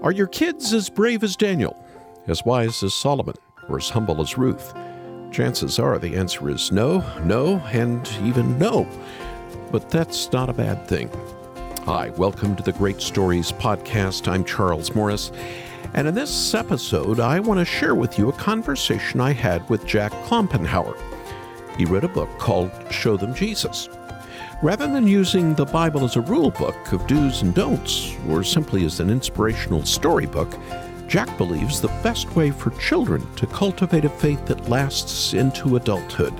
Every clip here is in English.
Are your kids as brave as Daniel, as wise as Solomon, or as humble as Ruth? Chances are the answer is no, no, and even no. But that's not a bad thing. Hi, welcome to the Great Stories Podcast. I'm Charles Morris. And in this episode, I want to share with you a conversation I had with Jack Klumpenhower. He wrote a book called Show Them Jesus. Rather than using the Bible as a rule book of do's and don'ts, or simply as an inspirational storybook, Jack believes the best way for children to cultivate a faith that lasts into adulthood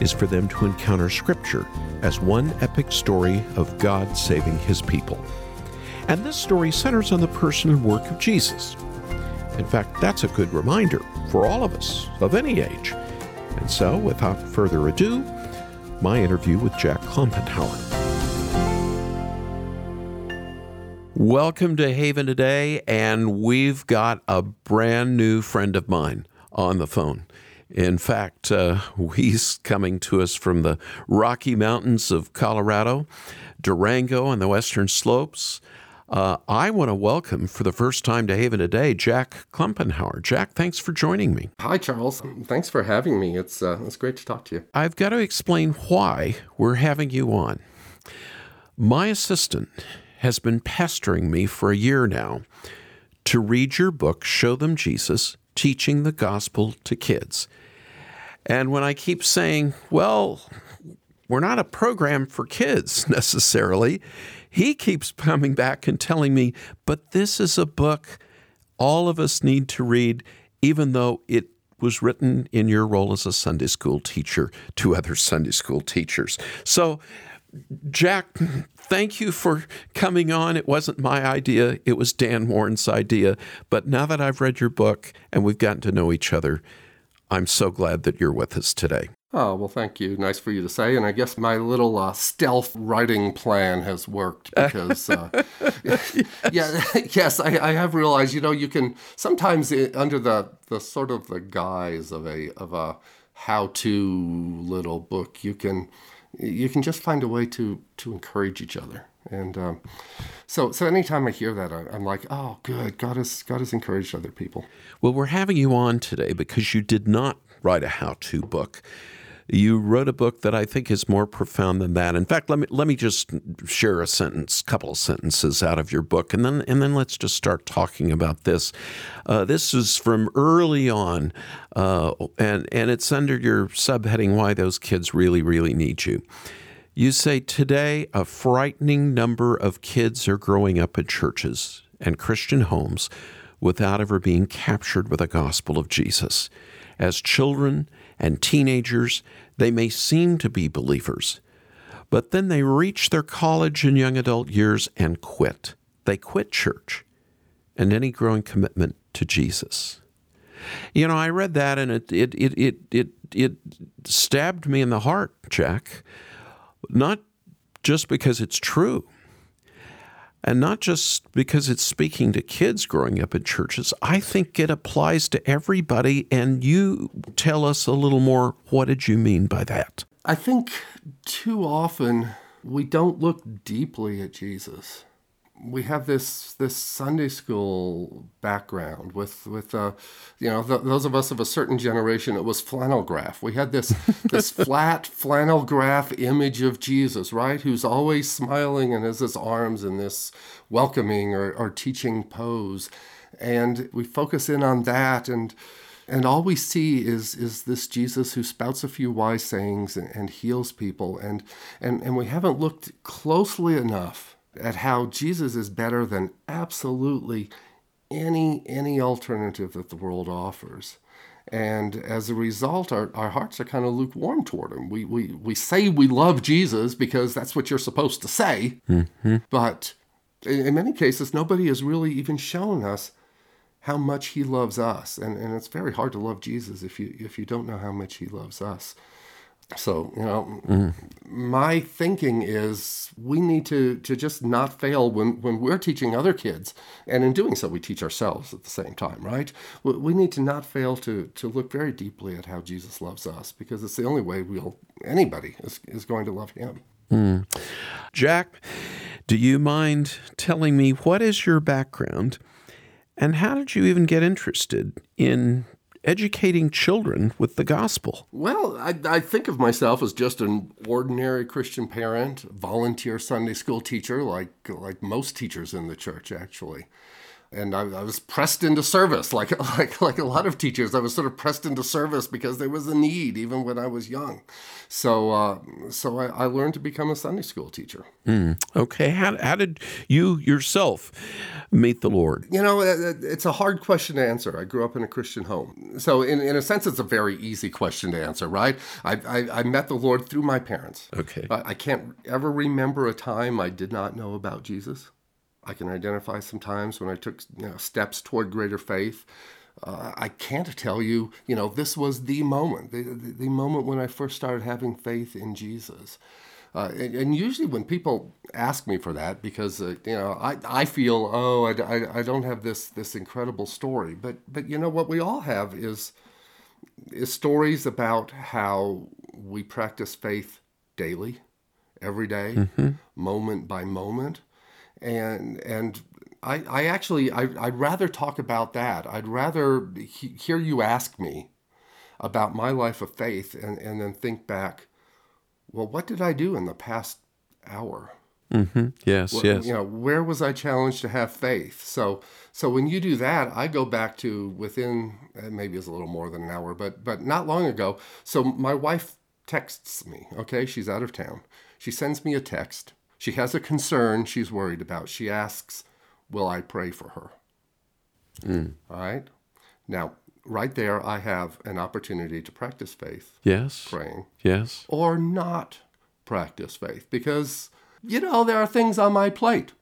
is for them to encounter Scripture as one epic story of God saving His people. And this story centers on the person and work of Jesus. In fact, that's a good reminder for all of us of any age. And so, without further ado, my interview with Jack Klumpenhower. Welcome to Haven today, and we've got a brand new friend of mine on the phone. In fact, uh, he's coming to us from the Rocky Mountains of Colorado, Durango, and the Western Slopes. Uh, I want to welcome for the first time to Haven today Jack Klumpenhower. Jack, thanks for joining me. Hi, Charles. Thanks for having me. It's uh, it's great to talk to you. I've got to explain why we're having you on. My assistant has been pestering me for a year now to read your book, Show Them Jesus Teaching the Gospel to Kids. And when I keep saying, well, we're not a program for kids necessarily, he keeps coming back and telling me, but this is a book all of us need to read, even though it was written in your role as a Sunday school teacher to other Sunday school teachers. So, Jack, thank you for coming on. It wasn't my idea, it was Dan Warren's idea. But now that I've read your book and we've gotten to know each other, I'm so glad that you're with us today. Oh, well, thank you. Nice for you to say. And I guess my little uh, stealth writing plan has worked because, uh, yeah, yes, I, I, have realized, you know, you can sometimes under the, the sort of the guise of a, of a how to little book, you can, you can just find a way to, to encourage each other. And um, so, so anytime I hear that, I'm like, oh, good. God has, God has encouraged other people. Well, we're having you on today because you did not write a how to book you wrote a book that I think is more profound than that. In fact, let me let me just share a sentence, couple of sentences out of your book, and then and then let's just start talking about this. Uh, this is from early on, uh, and and it's under your subheading "Why Those Kids Really Really Need You." You say today a frightening number of kids are growing up in churches and Christian homes without ever being captured with the gospel of Jesus. As children and teenagers, they may seem to be believers, but then they reach their college and young adult years and quit. They quit church and any growing commitment to Jesus. You know, I read that and it it it it it, it stabbed me in the heart, Jack. Not just because it's true, and not just because it's speaking to kids growing up in churches, I think it applies to everybody. And you tell us a little more. What did you mean by that? I think too often we don't look deeply at Jesus we have this this Sunday school background with with uh, you know th- those of us of a certain generation. It was flannel graph. We had this this flat flannel graph image of Jesus, right? Who's always smiling and has his arms in this welcoming or, or teaching pose, and we focus in on that and. And all we see is is this Jesus who spouts a few wise sayings and, and heals people, and, and and we haven't looked closely enough at how Jesus is better than absolutely any any alternative that the world offers. And as a result, our, our hearts are kind of lukewarm toward him. We, we, we say we love Jesus because that's what you're supposed to say. Mm-hmm. But in, in many cases, nobody has really even shown us how much he loves us. And, and it's very hard to love Jesus if you, if you don't know how much he loves us. So, you know, mm. my thinking is we need to, to just not fail when, when we're teaching other kids. And in doing so, we teach ourselves at the same time, right? We need to not fail to, to look very deeply at how Jesus loves us because it's the only way we'll, anybody is, is going to love him. Mm. Jack, do you mind telling me what is your background And how did you even get interested in educating children with the gospel? Well, I, I, think of myself as just an ordinary Christian parent, volunteer Sunday school teacher, like like most teachers in the church, actually and I, I, was pressed into service like like like a lot of teachers. I was sort of pressed into service because there was a need even when I was young. So uh, so I, I, learned to become a Sunday school teacher. Mm, okay, how how did you yourself meet the Lord? You know, it's a hard question to answer. I grew up in a Christian home, so in in a sense, it's a very easy question to answer. Right? I I, I met the Lord through my parents. Okay, I, I can't ever remember a time I did not know about Jesus. I can identify sometimes when I took you know, steps toward greater faith. Uh, I can't tell you, you know, this was the moment, the, the, the moment when I first started having faith in Jesus. Uh, and, and, usually when people ask me for that, because uh, you know, I, I feel, oh, I, I, I, don't have this this incredible story, but but you know what we all have is is stories about how we practice faith daily, every day, mm-hmm. moment by moment, and and I, I actually I, I'd rather talk about that. I'd rather he, hear you ask me about my life of faith and, and then think back, well, what did I do in the past hour? Mm-hmm. Yes, well, yes. You know, where was I challenged to have faith? So, so when you do that, I go back to within uh, maybe it's a little more than an hour, but but not long ago. So my wife texts me. Okay, she's out of town. She sends me a text she has a concern she's worried about. She asks, Will I pray for her? Mm. All right. Now, right there, I have an opportunity to practice faith. Yes. Praying. Yes. Or not practice faith because, you know, there are things on my plate.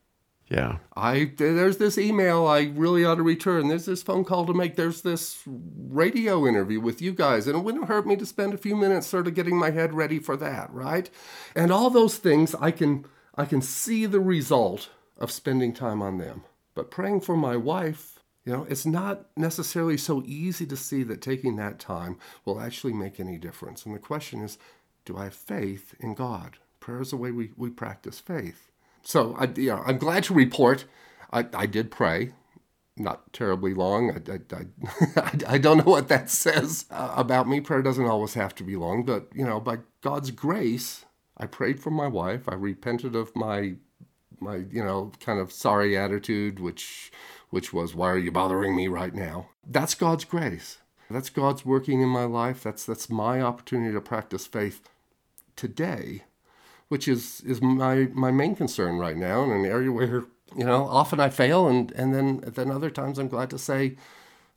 Yeah. I there's this email I really ought to return. There's this phone call to make. There's this radio interview with you guys, and it wouldn't hurt me to spend a few minutes sort of getting my head ready for that, right? And all those things I can I can see the result of spending time on them. But praying for my wife, you know, it's not necessarily so easy to see that taking that time will actually make any difference. And the question is, do I have faith in God? Prayer is the way we, we practice faith. So I, you know, I'm glad to report I, I did pray, not terribly long. I, I, I, I, don't know what that says about me. Prayer doesn't always have to be long, but you know, by God's grace, I prayed for my wife. I repented of my my you know kind of sorry attitude, which which was why are you bothering me right now? That's God's grace. That's God's working in my life. That's that's my opportunity to practice faith today, which is is my my main concern right now, in an area where you know often I fail, and and then then other times I'm glad to say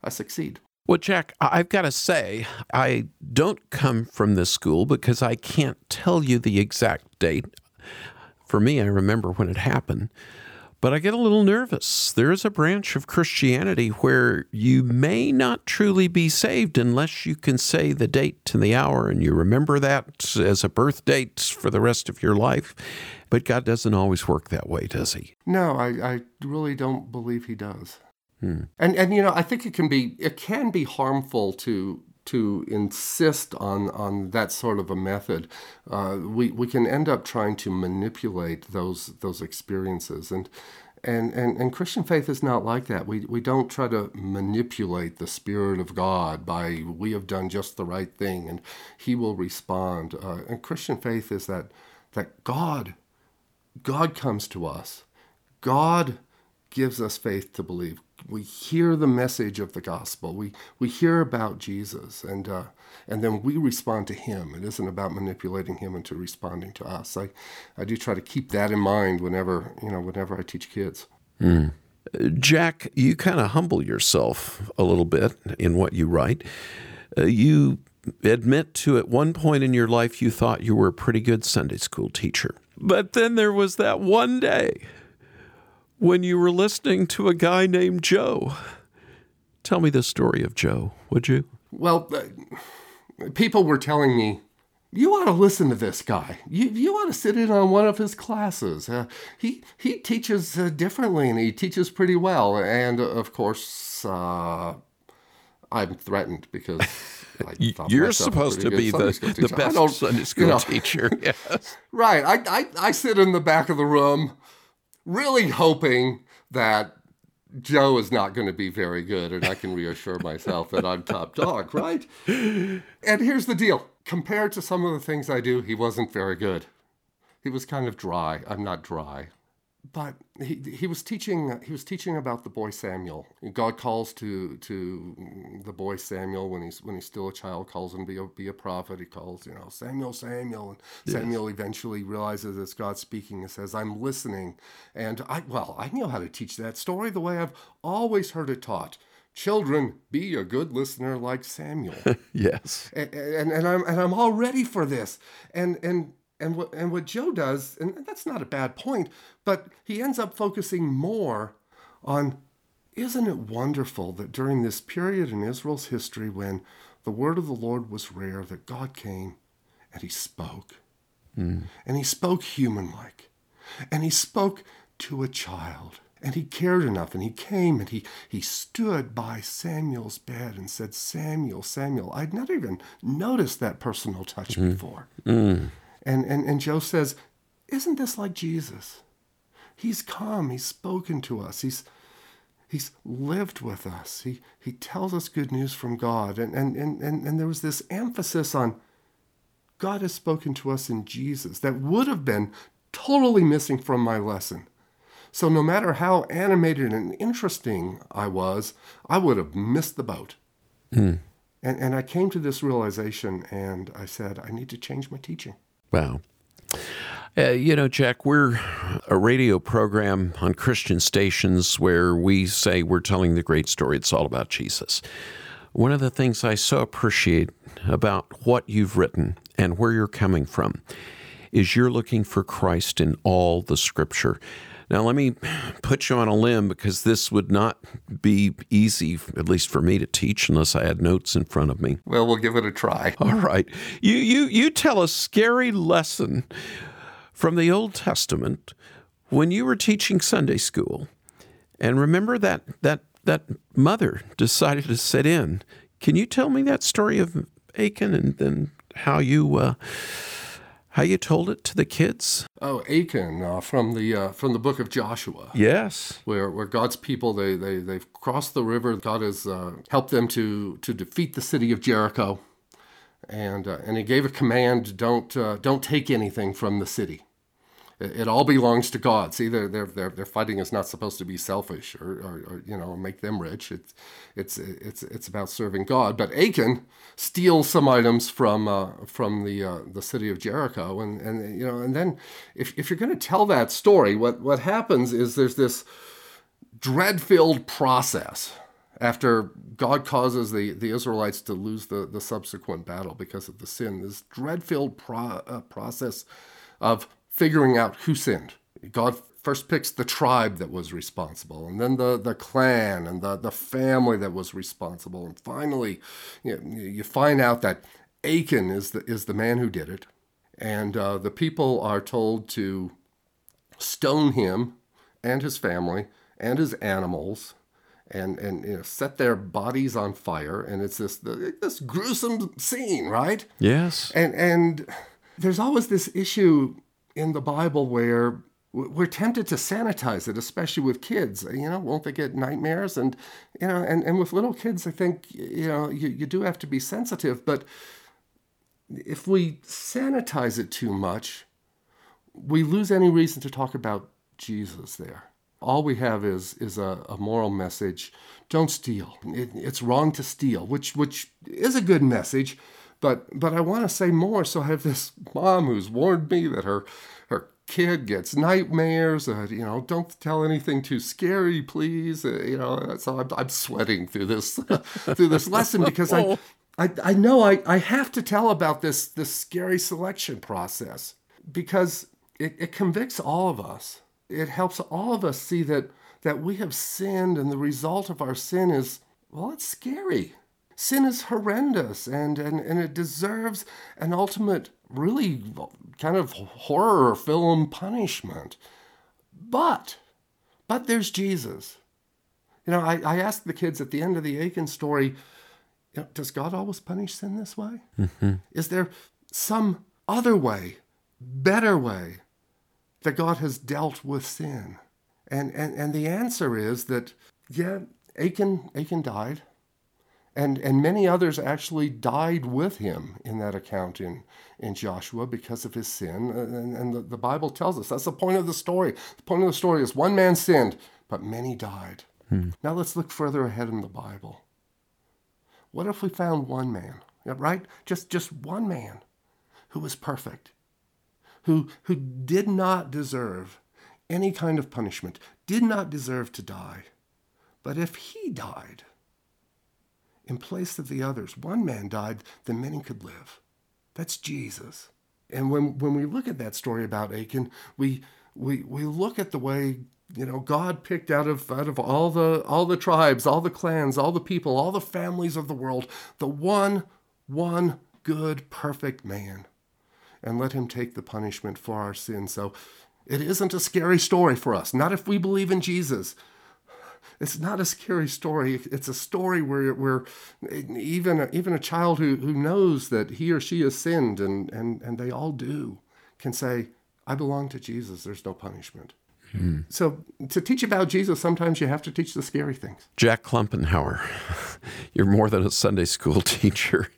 I succeed. Well, Jack, I've got to say, I don't come from this school because I can't tell you the exact date. For me, I remember when it happened, but I get a little nervous. There is a branch of Christianity where you may not truly be saved unless you can say the date to the hour and you remember that as a birth date for the rest of your life. But God doesn't always work that way, does He? No, I, I really don't believe He does. Hmm. And and you know, I think it can be it can be harmful to to insist on on that sort of a method. Uh, we we can end up trying to manipulate those those experiences and. And, and, and Christian faith is not like that. We, we don't try to manipulate the Spirit of God by we have done just the right thing and He will respond. Uh, and Christian faith is that that God God comes to us. God gives us faith to believe we hear the message of the gospel. We we hear about Jesus, and uh, and then we respond to Him. It isn't about manipulating Him into responding to us. I I do try to keep that in mind whenever you know whenever I teach kids. Mm. Jack, you kind of humble yourself a little bit in what you write. Uh, you admit to at one point in your life you thought you were a pretty good Sunday school teacher. But then there was that one day when you were listening to a guy named Joe. Tell me the story of Joe, would you? Well, uh, people were telling me, you ought to listen to this guy. You, you ought to sit in on one of his classes. Uh, he, he teaches uh, differently and he teaches pretty well. And uh, of course, uh, I'm threatened because you're supposed to be the, the best Sunday school teacher. Yes. right. I, I, I sit in the back of the room really hoping that Joe is not going to be very good, and I can reassure myself that I'm top dog, right? And here's the deal compared to some of the things I do, he wasn't very good. He was kind of dry. I'm not dry but he he was teaching he was teaching about the boy Samuel. God calls to to the boy Samuel when he's when he's still a child, calls him to be a, be a prophet. He calls you know Samuel, Samuel, and yes. Samuel eventually realizes it's God speaking and says, "I'm listening." And I well I know how to teach that story the way I've always heard it taught. Children, be a good listener like Samuel. yes. And, and, and I'm and I'm all ready for this. And and and what, and what Joe does, and that's not a bad point, but he ends up focusing more on isn't it wonderful that during this period in Israel's history when the word of the Lord was rare, that God came and he spoke. Mm. And he spoke human like. And he spoke to a child. And he cared enough, and he came and he, he stood by Samuel's bed and said, Samuel, Samuel. I'd not even noticed that personal touch mm. before. Mm. And, and, and Joe says, Isn't this like Jesus? He's come, he's spoken to us, he's, he's lived with us, he, he tells us good news from God. And, and, and, and, and there was this emphasis on God has spoken to us in Jesus that would have been totally missing from my lesson. So no matter how animated and interesting I was, I would have missed the boat. Mm. And, and I came to this realization and I said, I need to change my teaching. Wow. Uh, you know, Jack, we're a radio program on Christian stations where we say we're telling the great story. It's all about Jesus. One of the things I so appreciate about what you've written and where you're coming from is you're looking for Christ in all the scripture. Now, let me put you on a limb because this would not be easy, at least for me to teach, unless I had notes in front of me. Well, we'll give it a try. All right. You, you, you tell a scary lesson from the Old Testament when you were teaching Sunday school. And remember that, that, that mother decided to sit in. Can you tell me that story of Achan and then how you. Uh, how you told it to the kids? Oh, Achan uh, from the uh, from the book of Joshua. Yes, where where God's people they they they've crossed the river. God has uh, helped them to to defeat the city of Jericho, and uh, and He gave a command: don't uh, don't take anything from the city. It, all belongs to God. See, their their their their fighting is not supposed to be selfish or, or, or, you know make them rich. It's it's it's it's about serving God. But Achan steals some items from uh, from the uh, the city of Jericho, and and you know, and then if if you're going to tell that story, what what happens is there's this dread-filled process after God causes the, the Israelites to lose the, the subsequent battle because of the sin, this dread filled pro, uh, process of figuring out who sinned. God first picks the tribe that was responsible, and then the, the clan and the, the family that was responsible. And finally, you, know, you find out that Achan is the, is the man who did it. And uh, the people are told to stone him and his family and his animals and, and you know, set their bodies on fire. And it's this, this gruesome scene, right? Yes. And, and there's always this issue in the Bible where we're tempted to sanitize it, especially with kids. You know, won't they get nightmares? And you know, and, and with little kids, I think you know you, you do have to be sensitive. But if we sanitize it too much, we lose any reason to talk about Jesus there. All we have is is a, a moral message: don't steal. It, it's wrong to steal, which which is a good message but but I want to say more. So I have this mom who's warned me that her her kid gets nightmares. Uh, you know, don't tell anything too scary, please. Uh, you know, so I'm, I'm sweating through this through this lesson because I. I, I know I, I have to tell about this this scary selection process because it, it convicts all of us. It helps all of us see that that we have sinned and the result of our sin is well it's scary sin is horrendous and, and, and it deserves an ultimate, really kind of horror film punishment. But, but there's Jesus. You know, I, I asked the kids at the end of the Achan story, you know, does God always punish sin this way? Mm-hmm. Is there some other way, better way that God has dealt with sin? And, and, and the answer is that Yeah, Achan, Achan died. And, and many others actually died with him in that account in, in Joshua because of his sin. And, and the, the Bible tells us that's the point of the story. The point of the story is one man sinned, but many died. Hmm. Now let's look further ahead in the Bible. What if we found one man, right? Just, just one man who was perfect, who, who did not deserve any kind of punishment, did not deserve to die. But if he died, in place of the others. One man died, then many could live. That's Jesus. And when, when we look at that story about Achan, we, we, we look at the way you know God picked out of out of all the all the tribes, all the clans, all the people, all the families of the world, the one one good perfect man and let him take the punishment for our sins. So it isn't a scary story for us, not if we believe in Jesus it's not a scary story. It's a story where, where even, a, even a child who, who knows that he or she has sinned, and, and, and they all do, can say, I belong to Jesus. There's no punishment. Hmm. So to teach about Jesus, sometimes you have to teach the scary things. Jack Klumpenhower, you're more than a Sunday school teacher,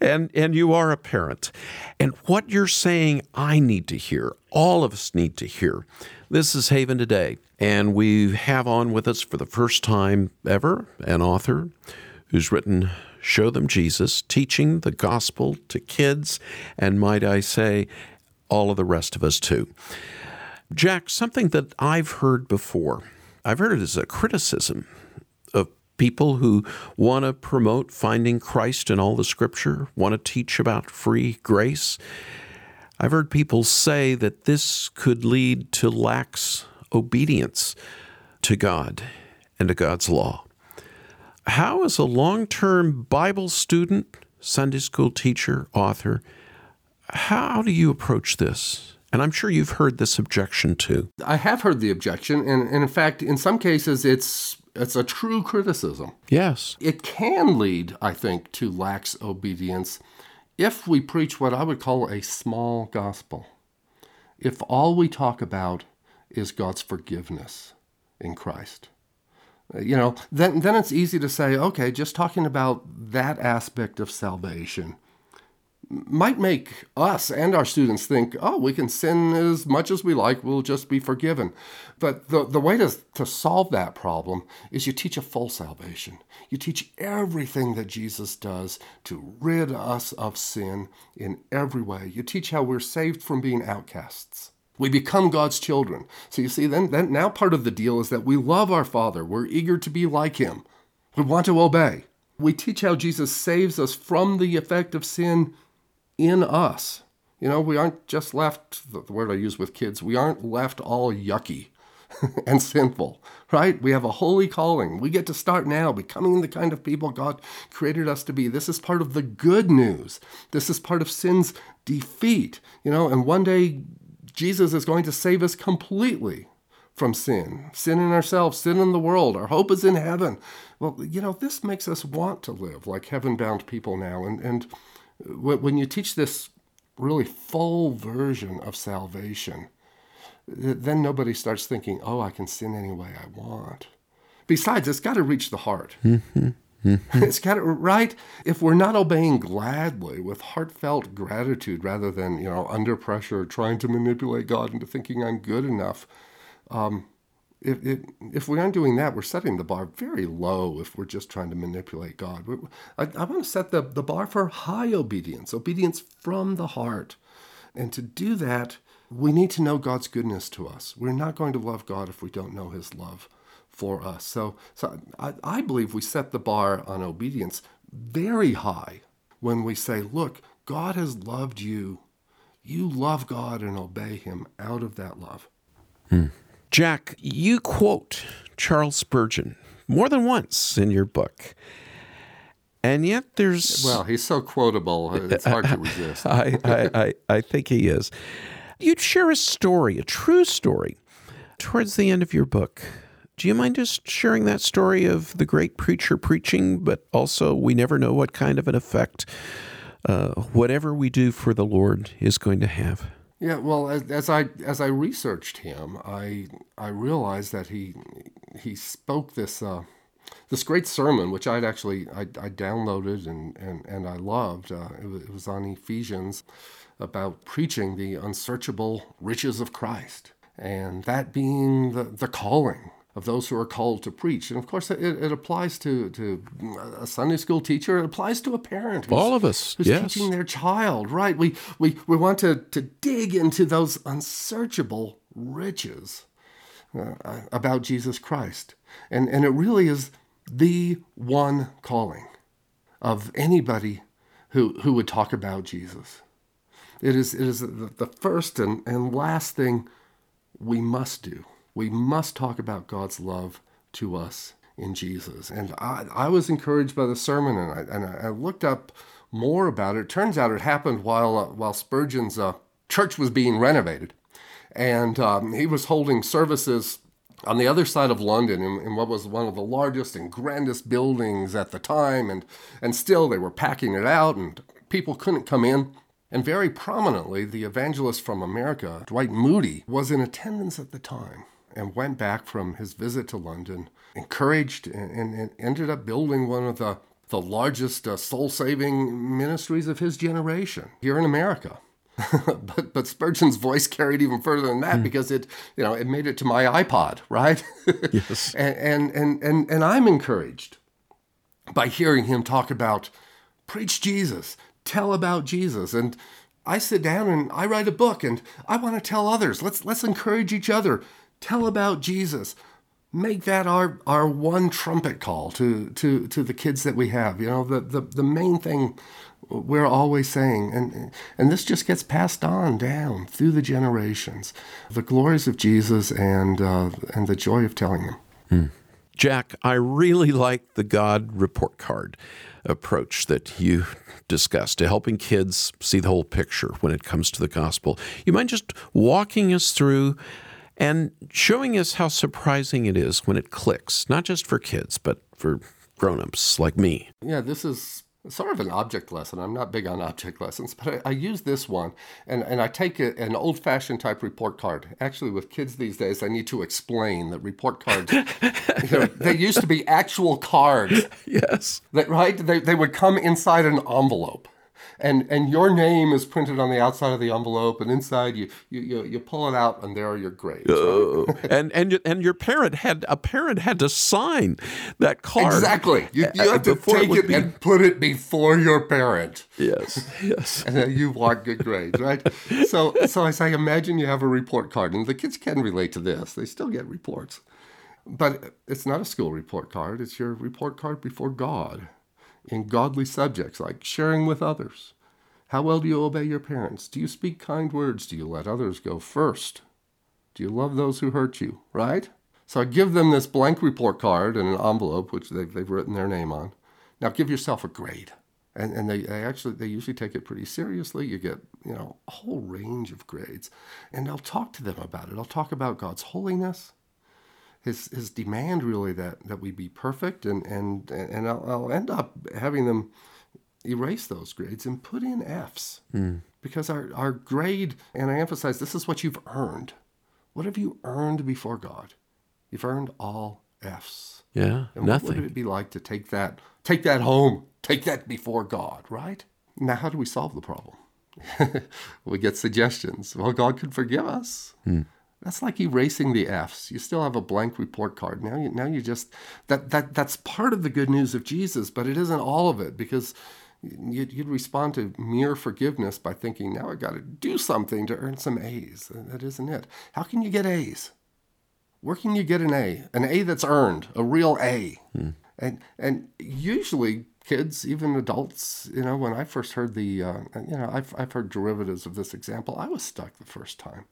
and and you are a parent. And what you're saying, I need to hear. All of us need to hear. This is Haven Today, and we have on with us for the first time ever an author who's written Show Them Jesus, teaching the gospel to kids, and might I say, all of the rest of us too. Jack, something that I've heard before, I've heard it as a criticism of people who want to promote finding Christ in all the scripture, want to teach about free grace. I've heard people say that this could lead to lax obedience to God and to God's law. How, as a long term Bible student, Sunday school teacher, author, how do you approach this? And I'm sure you've heard this objection too. I have heard the objection, and, and in fact, in some cases, it's it's a true criticism. Yes. It can lead, I think, to lax obedience if we preach what I would call a small gospel, if all we talk about is God's forgiveness in Christ, uh, you know, then, then it's easy to say, okay, just talking about that aspect of salvation might make us and our students think, oh, we can sin as much as we like, we'll just be forgiven. But the, the way to, to solve that problem is you teach a full salvation. You teach everything that Jesus does to rid us of sin in every way. You teach how we're saved from being outcasts. We become God's children. So you see, then, then now part of the deal is that we love our Father. We're eager to be like Him. We want to obey. We teach how Jesus saves us from the effect of sin in us. You know, we aren't just left, the word I use with kids, we aren't left all yucky and sinful, right? We have a holy calling. We get to start now becoming the kind of people God created us to be. This is part of the good news. This is part of sin's defeat, you know, and one day Jesus is going to save us completely from sin, sin in ourselves, sin in the world. Our hope is in heaven. Well, you know, this makes us want to live like heaven bound people now. And, and when you teach this really full version of salvation, then nobody starts thinking, oh, I can sin any way I want. Besides, it's got to reach the heart. Mm-hmm. Mm-hmm. it's got to, right? If we're not obeying gladly with heartfelt gratitude rather than, you know, under pressure, trying to manipulate God into thinking I'm good enough, um, if, if, if we aren't doing that, we're setting the bar very low if we're just trying to manipulate God. I, I want to set the, the bar for high obedience, obedience from the heart. And to do that, we need to know God's goodness to us. We're not going to love God if we don't know his love for us. So, so I, I believe we set the bar on obedience very high when we say, look, God has loved you. You love God and obey him out of that love. Hmm. Jack, you quote Charles Spurgeon more than once in your book. And yet there's. Well, he's so quotable, it's hard to resist. I, I, I, I think he is. You'd share a story, a true story, towards the end of your book. Do you mind just sharing that story of the great preacher preaching, but also we never know what kind of an effect uh, whatever we do for the Lord is going to have? Yeah, well, as, as, I as I researched him, I I realized that he he spoke this uh, this great sermon, which I'd actually I, I downloaded and, and, and I loved. Uh, it, was, it was on Ephesians about preaching the unsearchable riches of Christ, and that being the, the calling of those who are called to preach. And of course, it, it applies to, to a Sunday school teacher. It applies to a parent. All of us, who's yes. teaching their child. Right. We we we want to to dig into those unsearchable riches uh, about Jesus Christ, and and it really is the one calling of anybody who who would talk about Jesus. It is it is the, the first and, and last thing we must do we must talk about God's love to us in Jesus. And I, I was encouraged by the sermon, and I, and I looked up more about it. it turns out it happened while uh, while Spurgeon's uh, church was being renovated, and um, he was holding services on the other side of London in, in, what was one of the largest and grandest buildings at the time, and and still they were packing it out, and people couldn't come in. And very prominently, the evangelist from America, Dwight Moody, was in attendance at the time and went back from his visit to London, encouraged and, and ended up building one of the, the largest uh, soul saving ministries of his generation here in America. but but Spurgeon's voice carried even further than that mm. because it you know it made it to my iPod, right? yes. and, and and and and I'm encouraged by hearing him talk about preach Jesus, tell about Jesus, and I sit down and I write a book and I want to tell others. Let's let's encourage each other. Tell about Jesus. Make that our, our one trumpet call to, to, to the kids that we have. You know, the, the, the main thing we're always saying, and, and this just gets passed on down through the generations the glories of Jesus and, uh, and the joy of telling them. Hmm. Jack, I really like the God report card approach that you discussed to helping kids see the whole picture when it comes to the gospel. You mind just walking us through and showing us how surprising it is when it clicks, not just for kids, but for grown-ups like me. Yeah, this is sort of an object lesson. I'm not big on object lessons, but I, I use this one and, and I take a, an old fashioned type report card. Actually, with kids these days, I need to explain that report cards, you know, they used to be actual cards. Yes. That, right? They, they would come inside an envelope and and your name is printed on the outside of the envelope, and inside you you you, you pull it out, and there are your grades. Uh, and and and your parent had a parent had to sign that card exactly. You, you have to take it, it be... and put it before your parent. Yes, yes. and then you want good grades, right? so so I say, imagine you have a report card, and the kids can relate to this. They still get reports. But it's not a school report card. It's your report card before God in godly subjects like sharing with others. How well do you obey your parents? Do you speak kind words? Do you let others go first? Do you love those who hurt you? Right? So I give them this blank report card and an envelope, which they've, they've written their name on. Now give yourself a grade. And, and they, they actually they usually take it pretty seriously. You get you know a whole range of grades, and I'll talk to them about it. I'll talk about God's holiness, his his demand really that that we be perfect and and and I'll, I'll end up having them erase those grades and put in F's mm. because our our grade and I emphasize this is what you've earned. What have you earned before God? You've earned all F's. Yeah, and nothing. What would it be like to take that take that home, take that before God, right? Now, how do we solve the problem? we get suggestions. Well, God could forgive us. Mm. That's like erasing the F's. You still have a blank report card. Now you now you just that that that's part of the good news of Jesus, but it isn't all of it because you'd, you'd respond to mere forgiveness by thinking now I got to do something to earn some A's. That isn't it. How can you get A's? Where can you get an A? An A that's earned, a real A. Hmm. And and usually kids, even adults, you know, when I first heard the, uh, you know, I've, I've heard derivatives of this example, I was stuck the first time.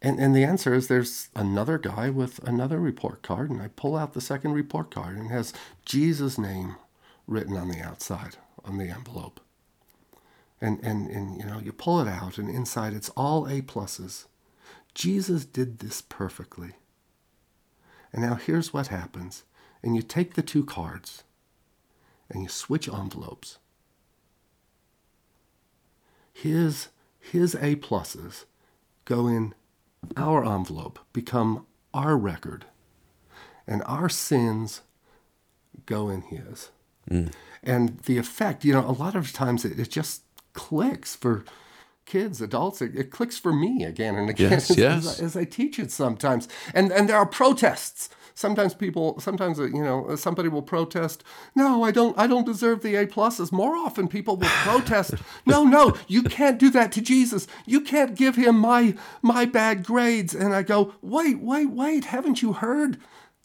And, and the answer is there's another guy with another report card, and I pull out the second report card and has Jesus' name written on the outside on the envelope. And, and, and you know, you pull it out, and inside it's all A pluses. Jesus did this perfectly. And now here's what happens. And you take the two cards and you switch envelopes. His, his A pluses go in our envelope become our record, and our sins go in his. Mm. And the effect, you know, a lot of times it, it just clicks for kids, adults. It, it clicks for me again and again Yes, as, yes. as I- as I teach it sometimes. And and there are protests. Sometimes people, sometimes uh, you know, somebody will protest. No, I don't. I don't deserve the A pluses. More often, people will protest. no, no, you can't do that to Jesus. You can't give him my my bad grades. And I go, wait, wait, wait. Haven't you heard?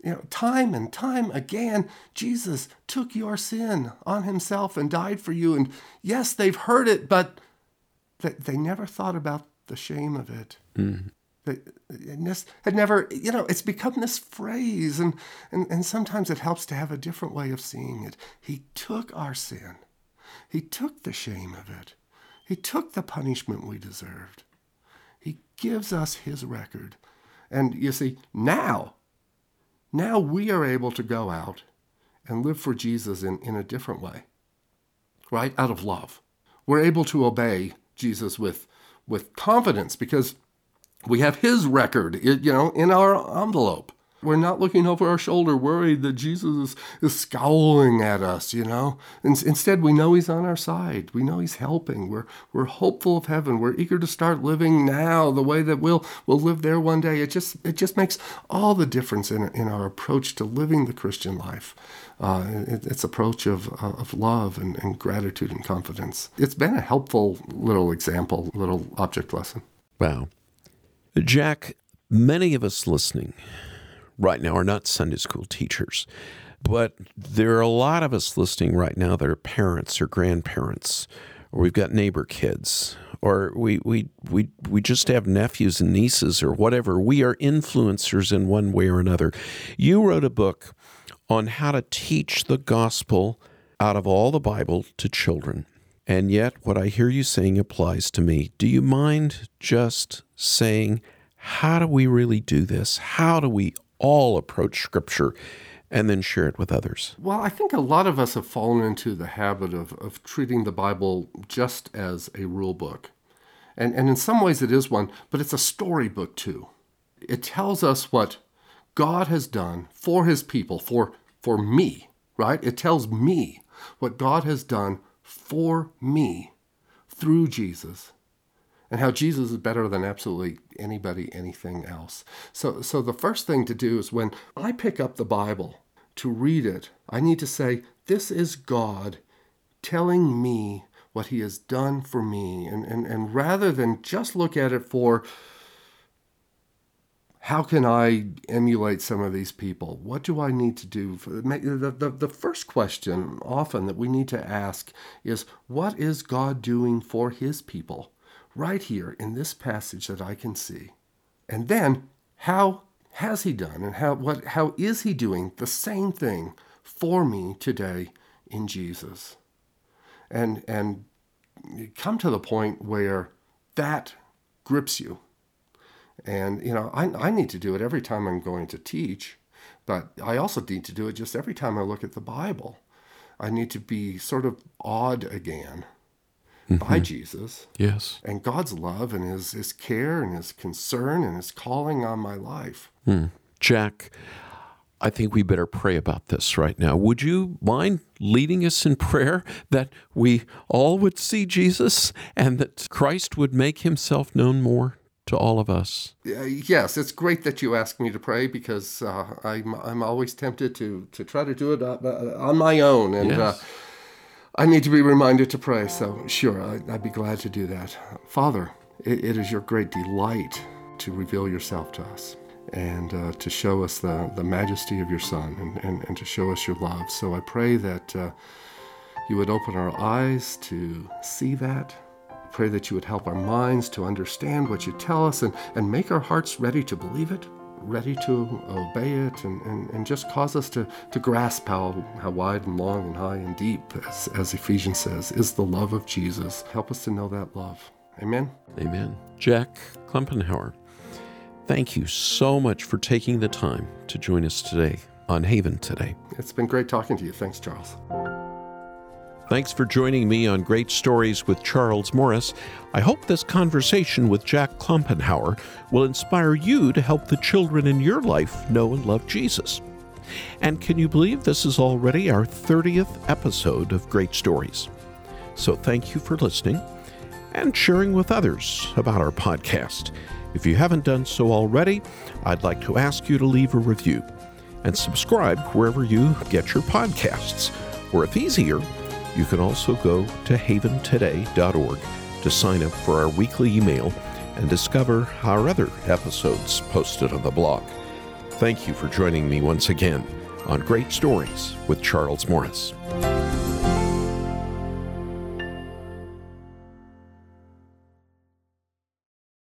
You know, time and time again, Jesus took your sin on himself and died for you. And yes, they've heard it, but they, they never thought about the shame of it. They, it just uh, had never, you know, it's become this phrase, and, and, and sometimes it helps to have a different way of seeing it. He took our sin, He took the shame of it, He took the punishment we deserved. He gives us His record. And you see, now, now we are able to go out and live for Jesus in, in a different way, right? Out of love. We're able to obey Jesus with, with confidence because we have his record, you know, in our envelope. We're not looking over our shoulder worried that Jesus is, is scowling at us, you know. In, instead, we know he's on our side. We know he's helping. We're, we're hopeful of heaven. We're eager to start living now the way that we'll, we'll live there one day. It just, it just makes all the difference in, in our approach to living the Christian life. Uh, it, it's approach of, of love and, and gratitude and confidence. It's been a helpful little example, little object lesson. Wow. Jack, many of us listening right now are not Sunday school teachers, but there are a lot of us listening right now that are parents or grandparents, or we've got neighbor kids, or we, we, we, we just have nephews and nieces or whatever. We are influencers in one way or another. You wrote a book on how to teach the gospel out of all the Bible to children. And yet, what I hear you saying applies to me. Do you mind just saying, how do we really do this? How do we all approach Scripture and then share it with others? Well, I think a lot of us have fallen into the habit of, of treating the Bible just as a rule book. And, and in some ways it is one, but it's a storybook too. It tells us what God has done for his people, for, for me, right? It tells me what God has done for me through Jesus and how Jesus is better than absolutely anybody, anything else. So, so the first thing to do is when I pick up the Bible to read it, I need to say, This is God telling me what He has done for me. And, and, and rather than just look at it for, how can I emulate some of these people? What do I need to do? The, the, the first question often that we need to ask is what is God doing for his people right here in this passage that I can see? And then how has he done and how, what, how is he doing the same thing for me today in Jesus? And, and come to the point where that grips you and, you know, I, I need to do it every time I'm going to teach, but I also need to do it just every time I look at the Bible. I need to be sort of awed again by mm-hmm. Jesus Yes. and God's love and his, his care and his concern and his calling on my life. Hmm. Jack, I think we better pray about this right now. Would you mind leading us in prayer that we all would see Jesus and that Christ would make himself known more to all of us? Uh, yes, it's great that you ask me to pray because uh, I'm, I'm always tempted to, to try to do it uh, uh, on my own. And uh, I need to be reminded to pray. So, sure, I, I'd be glad to do that. Father, it, it is your great delight to reveal yourself to us and uh, to show us the, the majesty of your Son and, and, and to show us your love. So I pray that uh, you would open our eyes to see that. Pray that you would help our minds to understand what you tell us and, and make our hearts ready to believe it, ready to obey it, and, and, and just cause us to, to grasp how, how wide and long and high and deep, as, as Ephesians says, is the love of Jesus. Help us to know that love. Amen. Amen. Jack Klumpenhower, thank you so much for taking the time to join us today on Haven Today. It's been great talking to you. Thanks, Charles. Thanks for joining me on Great Stories with Charles Morris. I hope this conversation with Jack Klumpenhower will inspire you to help the children in your life know and love Jesus. And can you believe this is already our 30th episode of Great Stories? So thank you for listening and sharing with others about our podcast. If you haven't done so already, I'd like to ask you to leave a review and subscribe wherever you get your podcasts. Or if easier, you can also go to haventoday.org to sign up for our weekly email and discover our other episodes posted on the blog. Thank you for joining me once again on Great Stories with Charles Morris.